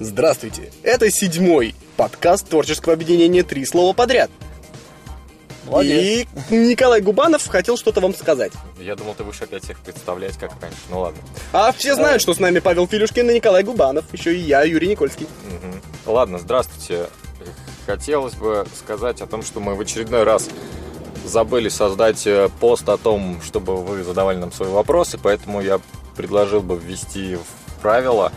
Здравствуйте! Это седьмой подкаст творческого объединения «Три слова подряд». Молодец. И Николай Губанов хотел что-то вам сказать. Я думал, ты будешь опять всех представлять, как раньше. Ну ладно. А все знают, что с нами Павел Филюшкин и Николай Губанов. Еще и я, Юрий Никольский. Мгм. Ладно, здравствуйте. Хотелось бы сказать о том, что мы в очередной раз забыли создать э, пост о том, чтобы вы задавали нам свои вопросы, поэтому я предложил бы ввести в правила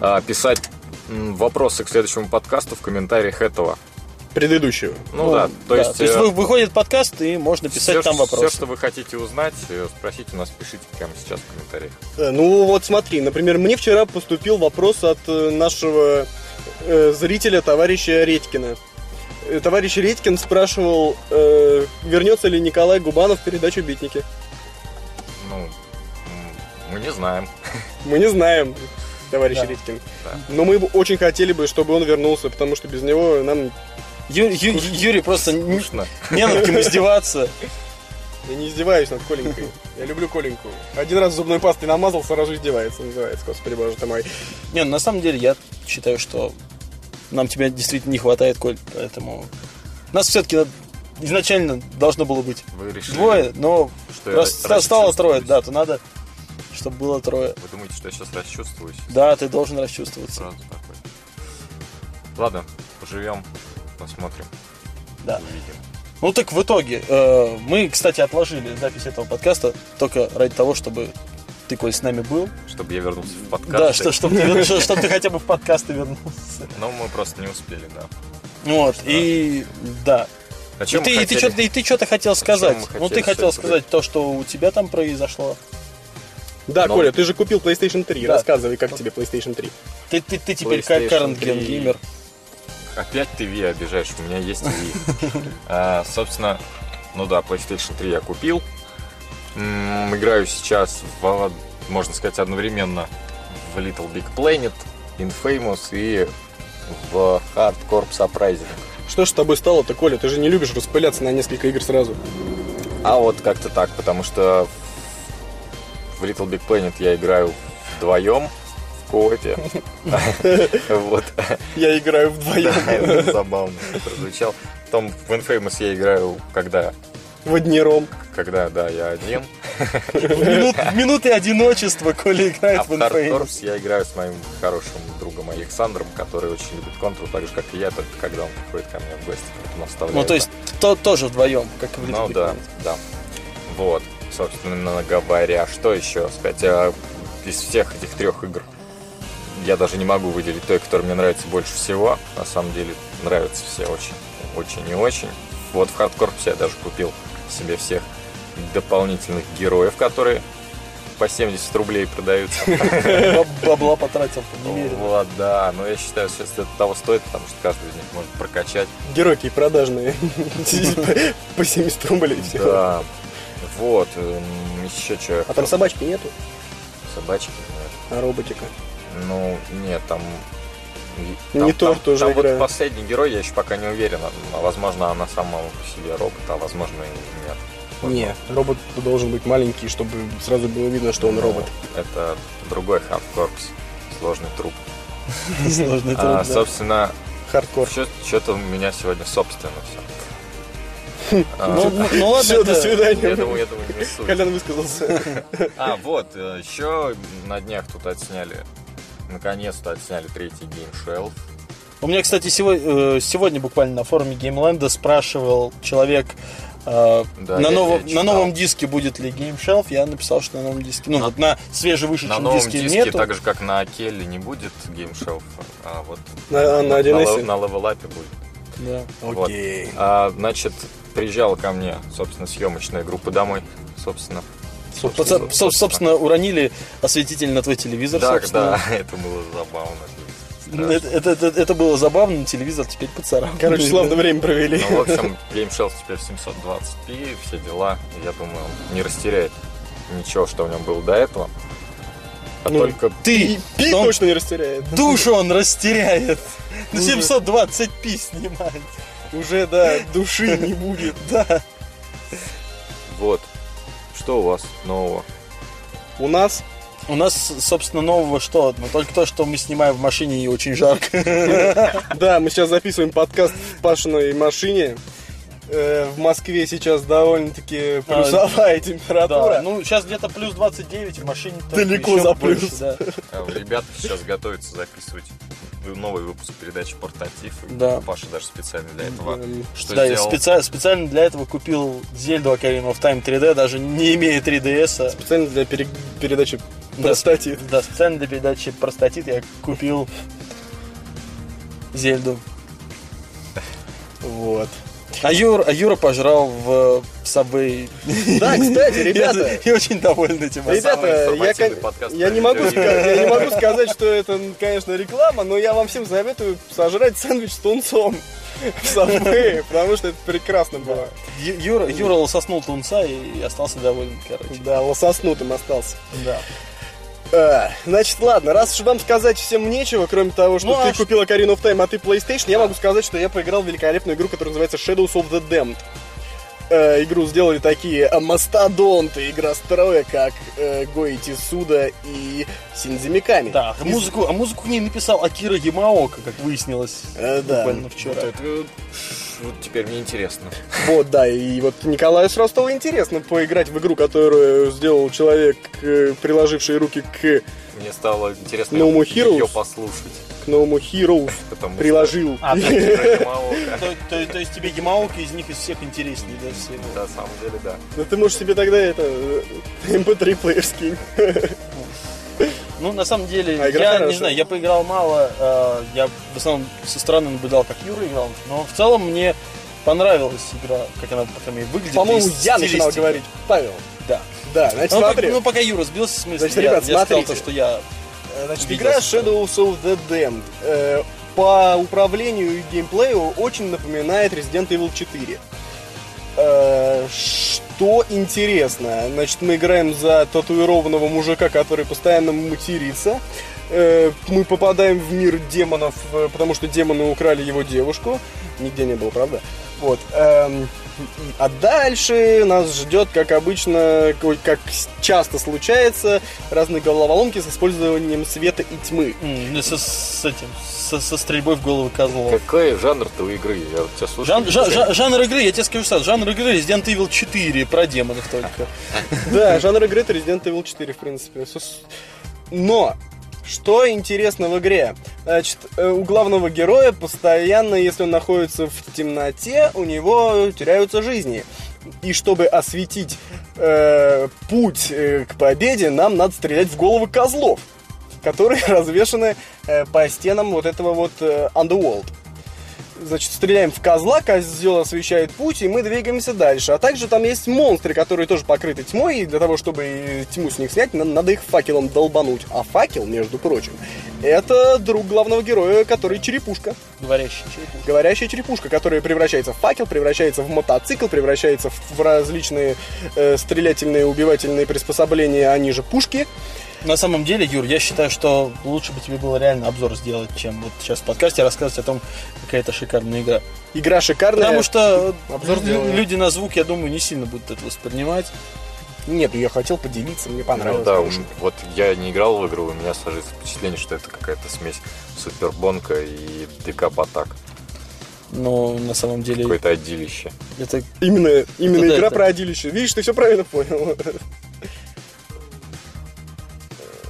а, писать вопросы к следующему подкасту в комментариях этого. Предыдущего. Ну, да, то есть... то есть э, вы- выходит подкаст, и можно писать всё, там вопросы. всё, что вы хотите узнать, э, спросите у нас, пишите прямо сейчас в комментариях. Ну вот смотри, например, мне вчера поступил вопрос от нашего э, зрителя, товарища Редькина. Э, Товарищ Редькин спрашивал, э, вернется ли Николай Губанов в передачу «Битники». Ну, мы не знаем. Мы не знаем, товарищ Да. Редькин. Да. Но мы бы очень хотели бы, чтобы он вернулся, потому что без него нам... Ю- Ю- Юрий просто не, Скучно. не над кем издеваться. Я не издеваюсь над Коленькой. Я люблю Коленьку. Один раз зубной пастой намазал, сразу издевается, называется. Господи боже ты мой. Не, ну, на самом деле я считаю, что нам тебя действительно не хватает, Коль, поэтому... Нас все-таки изначально должно было быть Вы решили, двое, но что раз ста- стало трое, да, то надо, чтобы было трое. Вы думаете, что я сейчас расчувствуюсь? Да, ты должен расчувствоваться. Сразу такой. Ладно, поживем, посмотрим, Да. увидим. Ну так в итоге, э, мы, кстати, отложили запись этого подкаста только ради того, чтобы ты, Коль, с нами был. Чтобы я вернулся в подкаст. Да, что, чтобы, ты, чтобы ты хотя бы в подкасты вернулся. Но мы просто не успели, да. Вот, и да. О И ты, и ты, что-то, и ты что-то хотел сказать. ну, ты хотел сказать то, что у тебя там произошло. Да, Но- Коля, ты же купил PlayStation 3. Да. Рассказывай, как тебе PlayStation 3. Ты, ты, ты теперь как current 3. gen геймер. Опять ты Ви обижаешь, у меня есть Ви. А, собственно, ну да, PlayStation 3 я купил. Играю сейчас, в, можно сказать, одновременно в Little Big Planet, Infamous и в Hard Corps Uprising. Что ж с тобой стало-то, Коля? Ты же не любишь распыляться на несколько игр сразу. А вот как-то так, потому что в Little Big Planet я играю вдвоем в коопе. Вот. Я играю вдвоем. Забавно прозвучало. Потом в Infamous я играю, когда, В однером. Когда, да, я один. Минут- минуты одиночества Коля А играет в в Infamous. Я играю с моим хорошим другом Александром, который очень любит контру, так же, как и я, только когда он приходит ко мне в гости. Поэтому оставляю Ну, то есть, то, тоже вдвоем, как и в Ну да, да. Вот, собственно говоря, что еще сказать? А, Из всех этих трех игр я даже не могу выделить той, которая мне нравится больше всего. На самом деле нравятся все очень, очень и очень. Вот в Hardcore я даже купил себе всех дополнительных героев, которые по 70 рублей продаются. Баб- Бабла потратил немерено. Вот, да, но я считаю, что это того стоит, потому что каждый из них может прокачать. Героки продажные. По 70 рублей всего. Да, вот, еще что А там собачки нету? собачки, нет. А роботика? Ну, нет, там... Не то, там, тоже там вот играю. последний герой, я еще пока не уверен. Возможно, она сама по себе робот, а возможно и нет. Нет, робот робот быть маленький, чтобы сразу было видно, что он Ну, робот. Это другой hard corpse, сложный труп. Сложный А, труд, да. собственно, Хардкор. что-то у меня сегодня собственно все. Ну, ну, ну ладно, Все, до это- Я свидания. думаю, я думаю, не суть. Колян высказался. А, вот, еще на днях тут отсняли, наконец-то отсняли третий Game Shelf. У меня, кстати, сегодня, э, сегодня буквально на форуме Геймленда спрашивал человек, э, Да, на, я- новом, я на новом диске будет ли Game Shelf. Я написал, что на новом диске. Ну, На- вот на На свежевышедшем новом диске, диске, нету. так же как на Келли, не будет Game Shelf, а вот На, на 1С. на Level Up будет. Да. Вот. Окей. А, значит, приезжала ко мне, собственно, съемочная группа домой, собственно. Поца- со- собственно, уронили осветитель на твой телевизор, Да, собственно. да, это было забавно. Ну, Это, это- это- это было забавно, телевизор теперь поцарапан. Короче, славно время провели. Ну, в общем, Game Shelf теперь 720p, все дела. Я думаю, он не растеряет ничего, что в нем было до этого. А Ну, только Ты, Пи он точно не растеряет. душу он растеряет. На Уже. 720p снимать. Уже, да, души не будет. Да. вот. Что у вас нового? У нас У нас, собственно, нового что? Ну, только то, что мы снимаем в машине и очень жарко. Да, мы сейчас записываем подкаст в Пашиной машине. Э, В Москве сейчас довольно-таки плюсовая Да, температура. ну, сейчас где-то плюс 29 в машине. Далеко за больше, плюс. да. А, Ребята сейчас готовятся записывать новый выпуск передачи «Портатив». Да. Паша даже специально для этого что да, я сделал? специ- специально для этого купил Зельду Ocarina of Time 3D, даже не имея 3DS. Специально для пере- передачи Простатит. Да, специально для передачи Простатит я купил Зельду. Вот. А, Юр, а Юра пожрал в, Subway. Да, кстати, ребята, Я, я очень доволен этим. Ребята, я, я не могу я не могу сказать, что это, конечно, реклама, но я вам всем советую сожрать сэндвич с тунцом в Subway, потому что это прекрасно было. Юра, Юра лососнул тунца и остался доволен, короче. Да, лососнутым остался. Да. А, значит, ладно, раз уж вам сказать всем нечего, кроме того, что Ну, ты а ш- купил Ocarina of Time, а ты PlayStation, я могу сказать, что я поиграл в великолепную игру, которая называется Shadows of the Damned. Э, игру сделали такие э, мастодонты, игра строя, как э, Гоити Суда и Синдзи Миками. Да, а музыку, а музыку к ней написал Акира Ямаока, как выяснилось Э, да. буквально Вот вчера. это, вот теперь мне интересно. Вот, да, и вот Николаю сразу стало интересно поиграть в игру, которую сделал человек, э, приложивший руки к, Мне стало интересно ее послушать. Новому Heroes. Потому что Приложил. А, то, есть тебе Ямаока из них из всех интереснее, да, всего? На самом деле, да. Ну ты можешь себе тогда это э, MP3 плеер скинь. Ну, на самом деле, А я не хорошая. знаю, я поиграл мало, э, я в основном со стороны наблюдал, как Юра играл, но в целом мне понравилась игра, как она, по крайней мере, выглядит. По-моему, и я начинал говорить. Павел. Да. Да, значит, Ну, смотри. пок- ну, пока Юра сбился, в смысле, Значит, я, ребят, я сказал то, что я... Э, Значит, игра. Shadows of the Damned э, по управлению и геймплею очень напоминает Resident Evil 4. Э, что интересно, значит, мы играем за татуированного мужика, который постоянно матерится. Э, мы попадаем в мир демонов, э, потому что демоны украли его девушку. Нигде не было, правда? Вот. эм, а дальше нас ждет, как обычно, как часто случается, разные головоломки с использованием света и тьмы. Ну, со, с этим, со, со стрельбой в голову козлов. Какой жанр-то у игры? Я вот тебя слушаю. Жан- не жа- знаю. жа- жанр игры, я тебе скажу сразу, жанр игры Resident Evil 4 про демонов только. Да, жанр игры это Resident Evil 4, в принципе. Но, что интересно в игре? Значит, э, у главного героя постоянно, если он находится в темноте, у него теряются жизни. И чтобы осветить э, путь э, к победе, нам надо стрелять в головы козлов, которые развешаны э, по стенам вот этого вот э, Underworld. Значит, стреляем в козла, козел освещает путь, и мы двигаемся дальше. А также там есть монстры, которые тоже покрыты тьмой, и для того, чтобы тьму с них снять, на- надо их факелом долбануть. А факел, между прочим, это друг главного героя, который черепушка. Говорящий черепушка. Говорящая черепушка, которая превращается в факел, превращается в мотоцикл, превращается в, в различные э, стрелятельные, убивательные приспособления, они же пушки. На самом деле, Юр, я считаю, что лучше бы тебе было реально обзор сделать, чем вот сейчас в подкасте рассказывать о том, какая это шикарная игра. Игра шикарная. Потому что обзор сделаю. люди на звук, я думаю, не сильно будут это воспринимать. Нет, я хотел поделиться, мне Ну понравилось. да, у- вот я не играл в игру, у меня сложится впечатление, что это какая-то смесь Супербонка и ДК Батак. Но на самом деле Какое-то отделище. это Именно, именно Ну да, игра это- про одилище. Видишь, ты все правильно понял.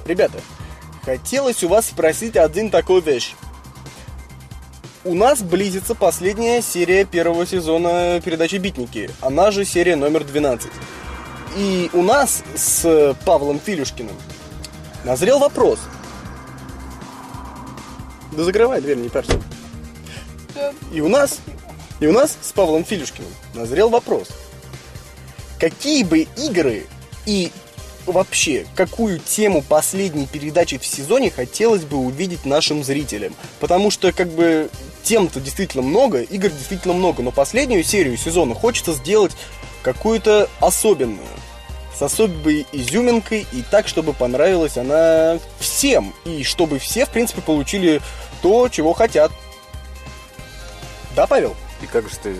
Ребята, хотелось у вас спросить один такой вещь. У нас близится последняя серия первого сезона передачи «Битники», она же серия номер 12. И у нас с Павлом Филюшкиным назрел вопрос. Да закрывай дверь, не парься. И у нас, и у нас с Павлом Филюшкиным назрел вопрос. Какие бы игры и вообще, какую тему последней передачи в сезоне хотелось бы увидеть нашим зрителям? Потому что, как бы, тем-то действительно много, игр действительно много, но последнюю серию сезона хочется сделать какую-то особенную. С особой изюминкой и так, чтобы понравилась она всем. И чтобы все, в принципе, получили то, чего хотят. Да, Павел? И как же ты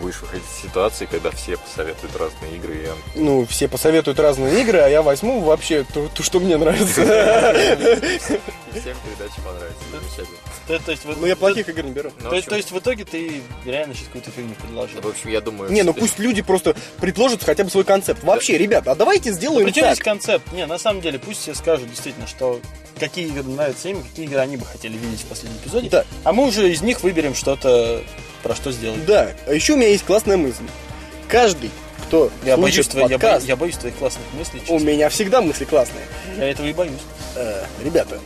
будешь выходить из ситуации, когда все посоветуют разные игры, и Ну, все посоветуют разные игры, а я возьму вообще то, то, что мне нравится. и всем передача понравится. Замечательно. То, то есть, Ну, я плохих игр не беру. Ну, в то, то есть в итоге ты реально сейчас какую-то фигню предложил. В общем, я думаю... Не, ну пусть люди просто предложат хотя бы свой концепт. Вообще, ребята, а давайте сделаем Причем так. есть концепт. Не, на самом деле, пусть все скажут действительно, что какие игры нравятся им, какие игры они бы хотели видеть в последнем эпизоде. Да. А мы уже из них выберем что-то, про что сделать. Да, а еще у меня есть классная мысль. Каждый, кто Я боюсь, слушает твоих- я, боюсь, подкаст, я боюсь твоих классных мыслей. у честно. меня всегда мысли классные. Я этого и боюсь. Э, ребята,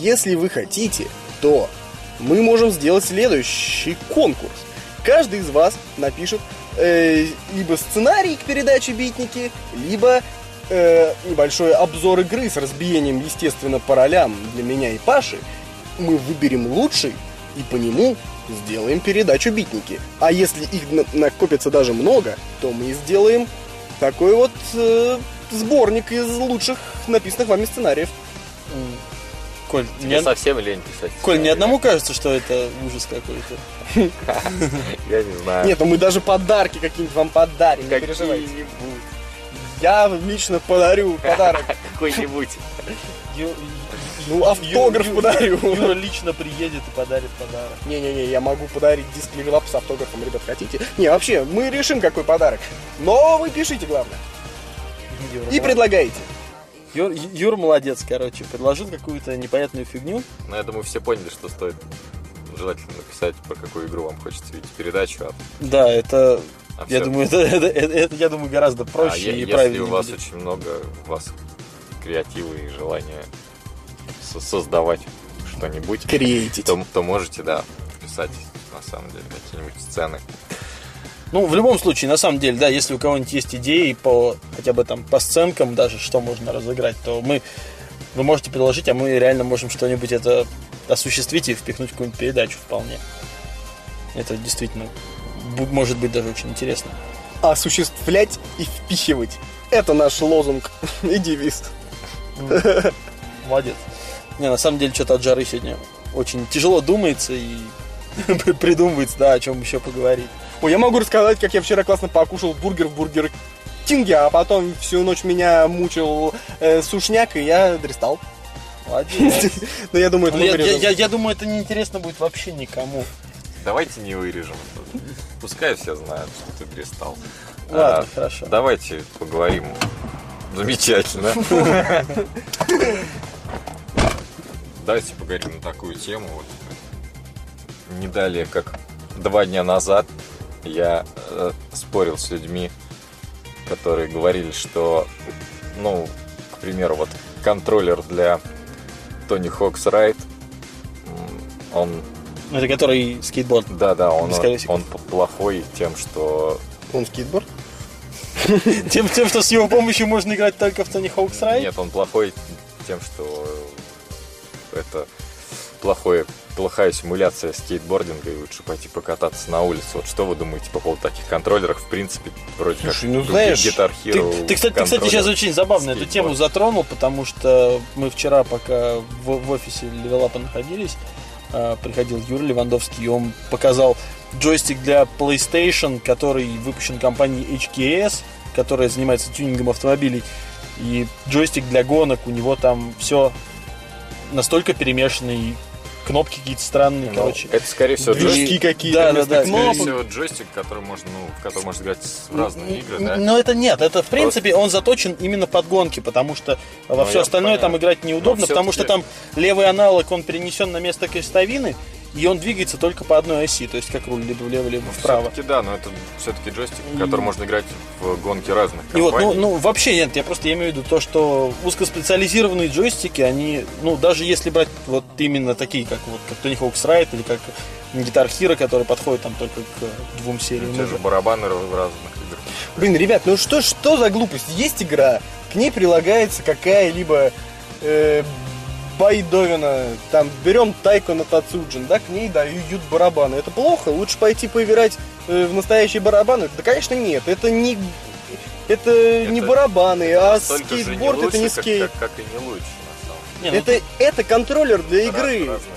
если вы хотите, то мы можем сделать следующий конкурс. Каждый из вас напишет э, либо сценарий к передаче «Битники», либо э, небольшой обзор игры с разбиением, естественно, по ролям для меня и Паши. Мы выберем лучший и по нему сделаем передачу «Битники». А если их на- накопится даже много, то мы сделаем такой вот э, сборник из лучших написанных вами сценариев. Коль, Тебе не, совсем лень писать. Коль, ни одному кажется, что это ужас какой-то. Я не знаю. Нет, ну мы даже подарки какие-нибудь вам подарим, не переживайте. Я лично подарю подарок. Какой-нибудь. Ну, автограф подарю. Юра лично приедет и подарит подарок. Не-не-не, я могу подарить диск Level Up с автографом, ребят, хотите? Не, вообще, мы решим, какой подарок. Но вы пишите, главное. Юра, И предлагайте. Юр, Юра молодец, короче, предложил какую-то непонятную фигню. Ну, я думаю, все поняли, что стоит желательно написать, про какую игру вам хочется видеть передачу. А, Да, это, а я думаю, это, это- это- это, я думаю, гораздо а проще е- и если правильнее у вас будет. очень много у вас креатива и желания со- создавать что-нибудь, Креатить. то, то можете, да, писать, на самом деле, какие-нибудь сцены. Ну, в любом случае, на самом деле, да, если у кого-нибудь есть идеи по хотя бы там по сценкам даже, что можно разыграть, то мы вы можете предложить, а мы реально можем что-нибудь это осуществить и впихнуть в какую-нибудь передачу вполне. Это действительно может быть даже очень интересно. Осуществлять и впихивать. Это наш лозунг и девиз. Молодец. Не, на самом деле, что-то от жары сегодня очень тяжело думается и придумывается, да, о чем еще поговорить. Ой, я могу рассказать, как я вчера классно покушал бургер в бургер Кинге, а потом всю ночь меня мучил э, сушняк, и я дристал. Молодец. Но я думаю, это Ну, мы я, вырежем. думаю, это неинтересно будет вообще никому. Давайте не вырежем. Пускай все знают, что ты перестал. Ладно, А, хорошо. Давайте поговорим. Замечательно. Давайте поговорим на такую тему. Вот. Не далее, как два дня назад я э, спорил с людьми, которые говорили, что, ну, к примеру, вот контроллер для Tony Hawk's Ride, он, Это который скейтборд. да-да, он, Без колесиков. он плохой тем, что Он скейтборд? Тем, тем, что с его помощью можно играть только в Tony Hawk's Ride? Нет, он плохой тем, что это плохое, плохая симуляция скейтбординга, и лучше пойти покататься на улице. Вот что вы думаете по поводу таких контроллеров? В принципе, вроде Слушай, как ну, знаешь, Guitar Ты, Hero ты, кстати, ты, кстати, сейчас очень забавно эту тему затронул, потому что мы вчера, пока в, в офисе Левелапа находились, а, приходил Юра Левандовский, и он показал джойстик для PlayStation, который выпущен компанией HKS, которая занимается тюнингом автомобилей. И джойстик для гонок, у него там все настолько перемешано, и кнопки какие-то странные, Ну, короче. это, скорее всего, Движки какие-то Да, да, да, скорее кнопок. всего, джойстик, который можно, ну, в который можно играть в разные игры, да? Но это нет, это в принципе он заточен именно под гонки, потому что во Ну, все остальное там понятно. играть неудобно, Но потому что там левый аналог он перенесен на место крестовины, и он двигается только по одной оси, то есть как руль либо влево, либо вправо. Все-таки да, но это все-таки джойстик, И- который можно играть в гонки разных И вот, компаний. ну, ну, вообще нет, я просто имею в виду то, что узкоспециализированные джойстики, они, ну, даже если брать вот именно такие, как вот как Tony Hawk's Ride или как Guitar Hero, который подходит там только к двум сериям. те же барабаны в разных играх. Блин, ребят, ну что, что за глупость? Есть игра, к ней прилагается какая-либо э, Байдовина, там, берем Тайко на Тацуджин, да, к ней дают барабаны. Это плохо? Лучше пойти поиграть э, в настоящие барабаны? Да, конечно, нет. Это не... Это, не Это барабаны, а Настолько же скейтборд не это не лучше, как- скейт. Как, как и не лучше, на самом деле. Не, ну, Это, это контроллер для Раз- игры. по всякому.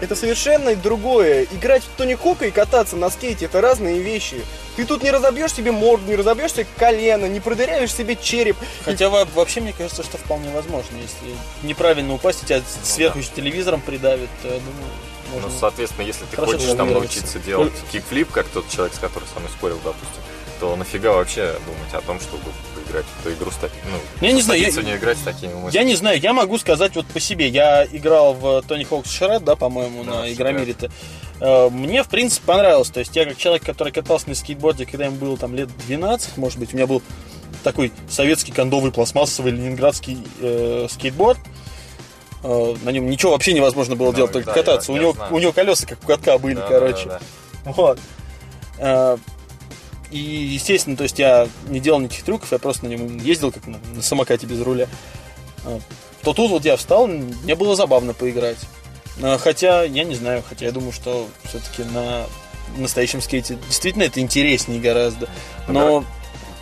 Это совершенно другое. Играть в Тони Хока и кататься на скейте это разные вещи. Ты тут не разобьешь себе морду, не разобьешь себе колено, не продырявишь себе череп. Хотя во- вообще мне кажется, что вполне возможно. Если неправильно упасть, и тебя сверху еще телевизором придавит, то я думаю, Ну, можно... соответственно, если ты Хорошо хочешь там научиться делать кикфлип, как тот человек, с которым со мной спорил, допустим, то нафига вообще думать о том, чтобы поиграть в эту игру с такими, ну, Я не знаю, я- неё играть с такими мыслями. Я не знаю, я могу сказать вот по себе. Я играл в Тони Хоукс Шред, да, по-моему, Да, на. Игромире-то. Э, Мне, в принципе, понравилось. То есть я как человек, который катался на скейтборде, когда ему было там лет 12, может быть, у меня был такой советский кондовый пластмассовый ленинградский э, скейтборд. Э, на нем ничего вообще невозможно было Ну, делать, только да, кататься. я- у, я него, знаю. у него колеса как у катка были, Да, да, короче. да, да. Вот. И, естественно, то есть я не делал никаких трюков, я просто на нем ездил, как на, на самокате без руля. То тут вот я встал, мне было забавно поиграть. Э, Хотя, я не знаю, хотя я думаю, что все-таки на настоящем скейте действительно это интереснее гораздо. Но,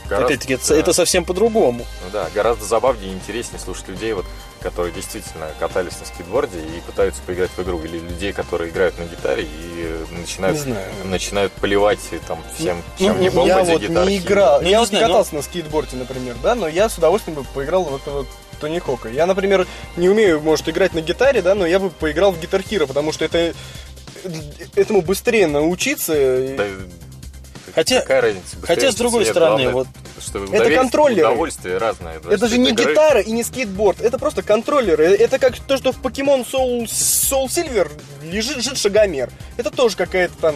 Гораздо- опять-таки, это, да. это совсем по-другому. Ну да, гораздо забавнее и интереснее слушать людей, вот, которые действительно катались на скейтборде и пытаются поиграть в игру, или людей, которые играют на гитаре и э, начинают, Не начинают поливать э, там всем, Ну, чем не я бомба вот гитарки. не играл, Ну, я не вот не катался на скейтборде, например, да, но я с удовольствием бы поиграл в этого Тони Хока. Я, например, не умею, может, играть на гитаре, да, но я бы поиграл в Гитар Hero, потому что это этому быстрее научиться. Да, Хотя- какая разница? быстрее, Хотя, с другой быстрее, стороны, главное, вот что Это контроллеры. Удовольствие разное. да, Это же не игры. гитара и не скейтборд, это просто контроллеры. Это как то, что в Pokemon Soul, Soul Silver лежит, лежит шагомер. Это тоже какая-то там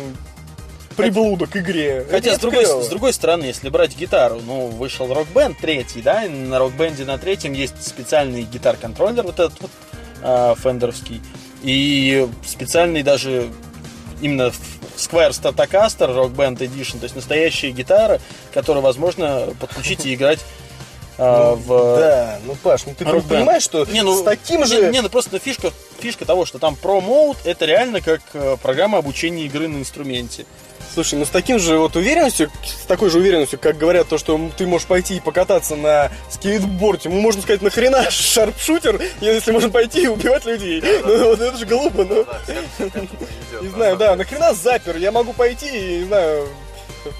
приблуда к игре. Хотя, с другой, клево. с другой стороны, если брать гитару, ну, вышел рок-бенд третий, да, на рок-бенде на третьем есть специальный гитар-контроллер, вот этот вот, а, фендеровский, и специальный даже именно в- Square Stratocaster Rock Band Edition, то есть настоящая гитара, которую возможно подключить и играть а, в... Да, ну Паш, ну ты Рок-бенд. понимаешь, что Не, ну, с таким не, же... Не, ну просто фишка, фишка того, что там Pro Mode это реально как э, программа обучения игры на инструменте. Слушай, ну с таким же вот уверенностью, с такой же уверенностью, как говорят то, что ты можешь пойти и покататься на скейтборде, ну можно сказать, нахрена шарпшутер, если можно пойти и убивать людей. Ну вот это же глупо, ну. Не на знаю, да, нахрена запер, я могу пойти и, не знаю,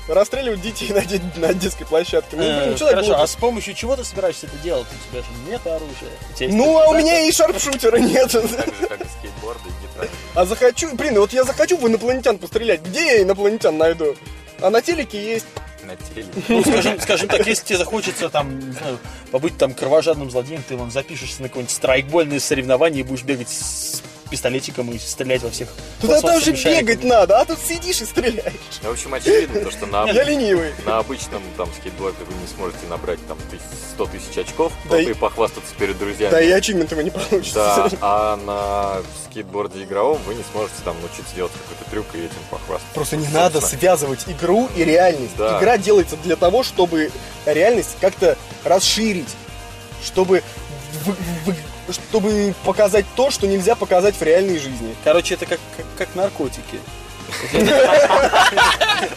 расстреливать детей на, де- на детской площадке. Ну, Э, блин, человек Хорошо, глупый. а с помощью чего ты собираешься это делать? У тебя же нет оружия. У тебя есть Ну, а у меня и шарпшутера нет. Так же, как и скейтборды и гитары. А захочу, блин, вот я захочу в инопланетян пострелять. Где я инопланетян найду? А на телеке есть. На теле. Ну, скажем, скажем так, если тебе захочется там, не знаю, побыть там кровожадным злодеем, ты вон запишешься на какое-нибудь страйкбольное соревнование и будешь бегать с пистолетиком и стрелять во всех. Туда там же бегать надо, а тут сидишь и стреляешь. Ну, в общем, очевидно, то, что на, Я ленивый. на обычном там скейтборде вы не сможете набрать там тыс- 100 тысяч очков, Да и- и похвастаться перед друзьями. Да и ачивментами не получится. Да, а на скейтборде игровом вы не сможете там научиться делать какой-то трюк и этим похвастаться. Просто не Собственно. надо связывать игру и реальность. Да. Игра делается для того, чтобы реальность как-то расширить, чтобы в- в- чтобы показать то, что нельзя показать в реальной жизни. Короче, это как, как, как наркотики.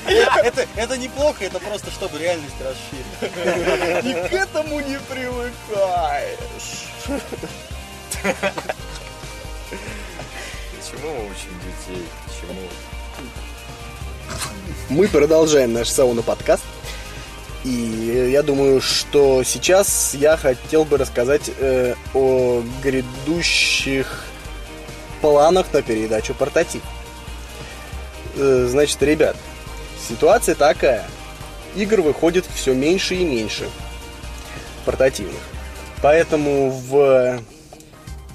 Это, это неплохо, это просто чтобы реальность расширить. И к этому не привыкаешь. Чему мы учим детей? Чему? Мы продолжаем наш сауна-подкаст. И я думаю, что сейчас я хотел бы рассказать э, о грядущих планах на передачу «Портатив». Э, значит, ребят, ситуация такая. Игр выходит все меньше и меньше портативных. Поэтому в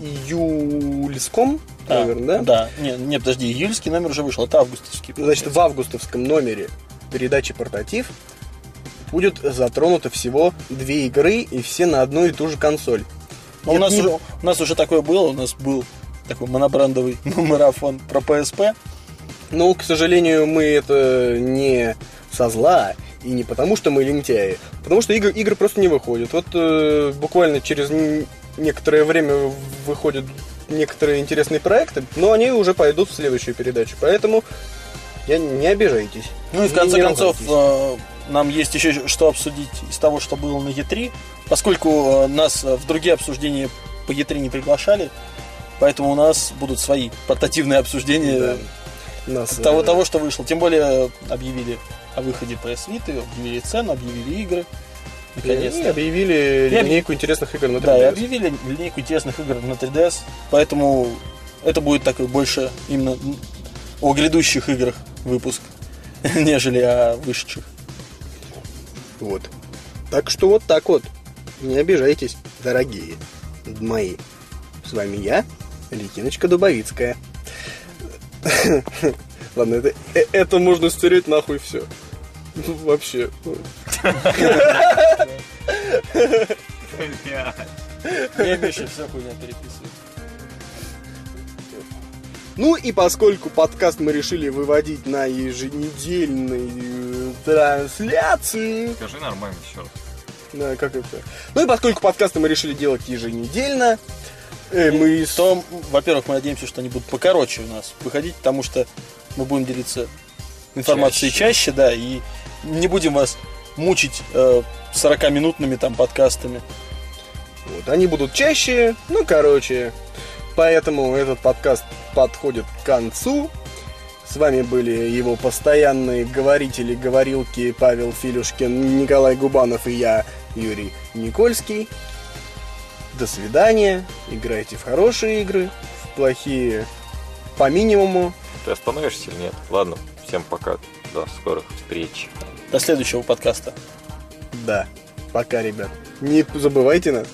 июльском, наверное, да? Да. Не, не, подожди, июльский номер уже вышел, это августовский. Значит, в августовском номере передачи «Портатив» будет затронуто всего две игры и все на одну и ту же консоль. А у, нас не- уже, у нас уже такое было, у нас был такой монобрендовый марафон про PSP. Ну, к сожалению, мы это не со зла и не потому, что мы лентяи, а потому что игры, игры просто не выходят. Вот э, буквально через некоторое время выходят некоторые интересные проекты, но они уже пойдут в следующую передачу. Поэтому я, не обижайтесь. Ну и в конце концов, нам есть еще что обсудить из того, что было на E3. Поскольку э, нас э, в другие обсуждения по E3 не приглашали, Поэтому у нас будут свои портативные обсуждения Да. Нас, того, э, того, что вышло. Тем более объявили о выходе PS Vita, объявили цену, объявили игры. И Наконец-то. объявили И об- линейку интересных игр на 3DS. Да, и объявили линейку интересных игр на 3DS, поэтому это будет такой больше именно о грядущих играх выпуск, нежели о вышедших. Вот. Так что вот так вот. Не обижайтесь, дорогие мои. С вами я, Ликиночка Дубовицкая. Ладно, это, э- это можно стереть нахуй все. Вообще. Я Миша все хуйня переписывает. Ну и поскольку подкаст мы решили выводить на еженедельной э, трансляции, Скажи нормально еще раз. Да, как это? Ну и поскольку подкасты мы решили делать еженедельно, э, мы с- То, во-первых, мы надеемся, что они будут покороче у нас выходить, потому что мы будем делиться информацией чаще, да, и не будем вас мучить э, 40-минутными там подкастами. вот, они будут чаще, ну короче. Поэтому этот подкаст подходит к концу. С вами были его постоянные говорители, говорилки Павел Филюшкин, Николай Губанов и я, Юрий Никольский. До свидания. Играйте в хорошие игры, в плохие по минимуму. Ты остановишься или нет? Ладно, всем пока. До скорых встреч. До следующего подкаста. Да. Пока, ребят. Не забывайте нас.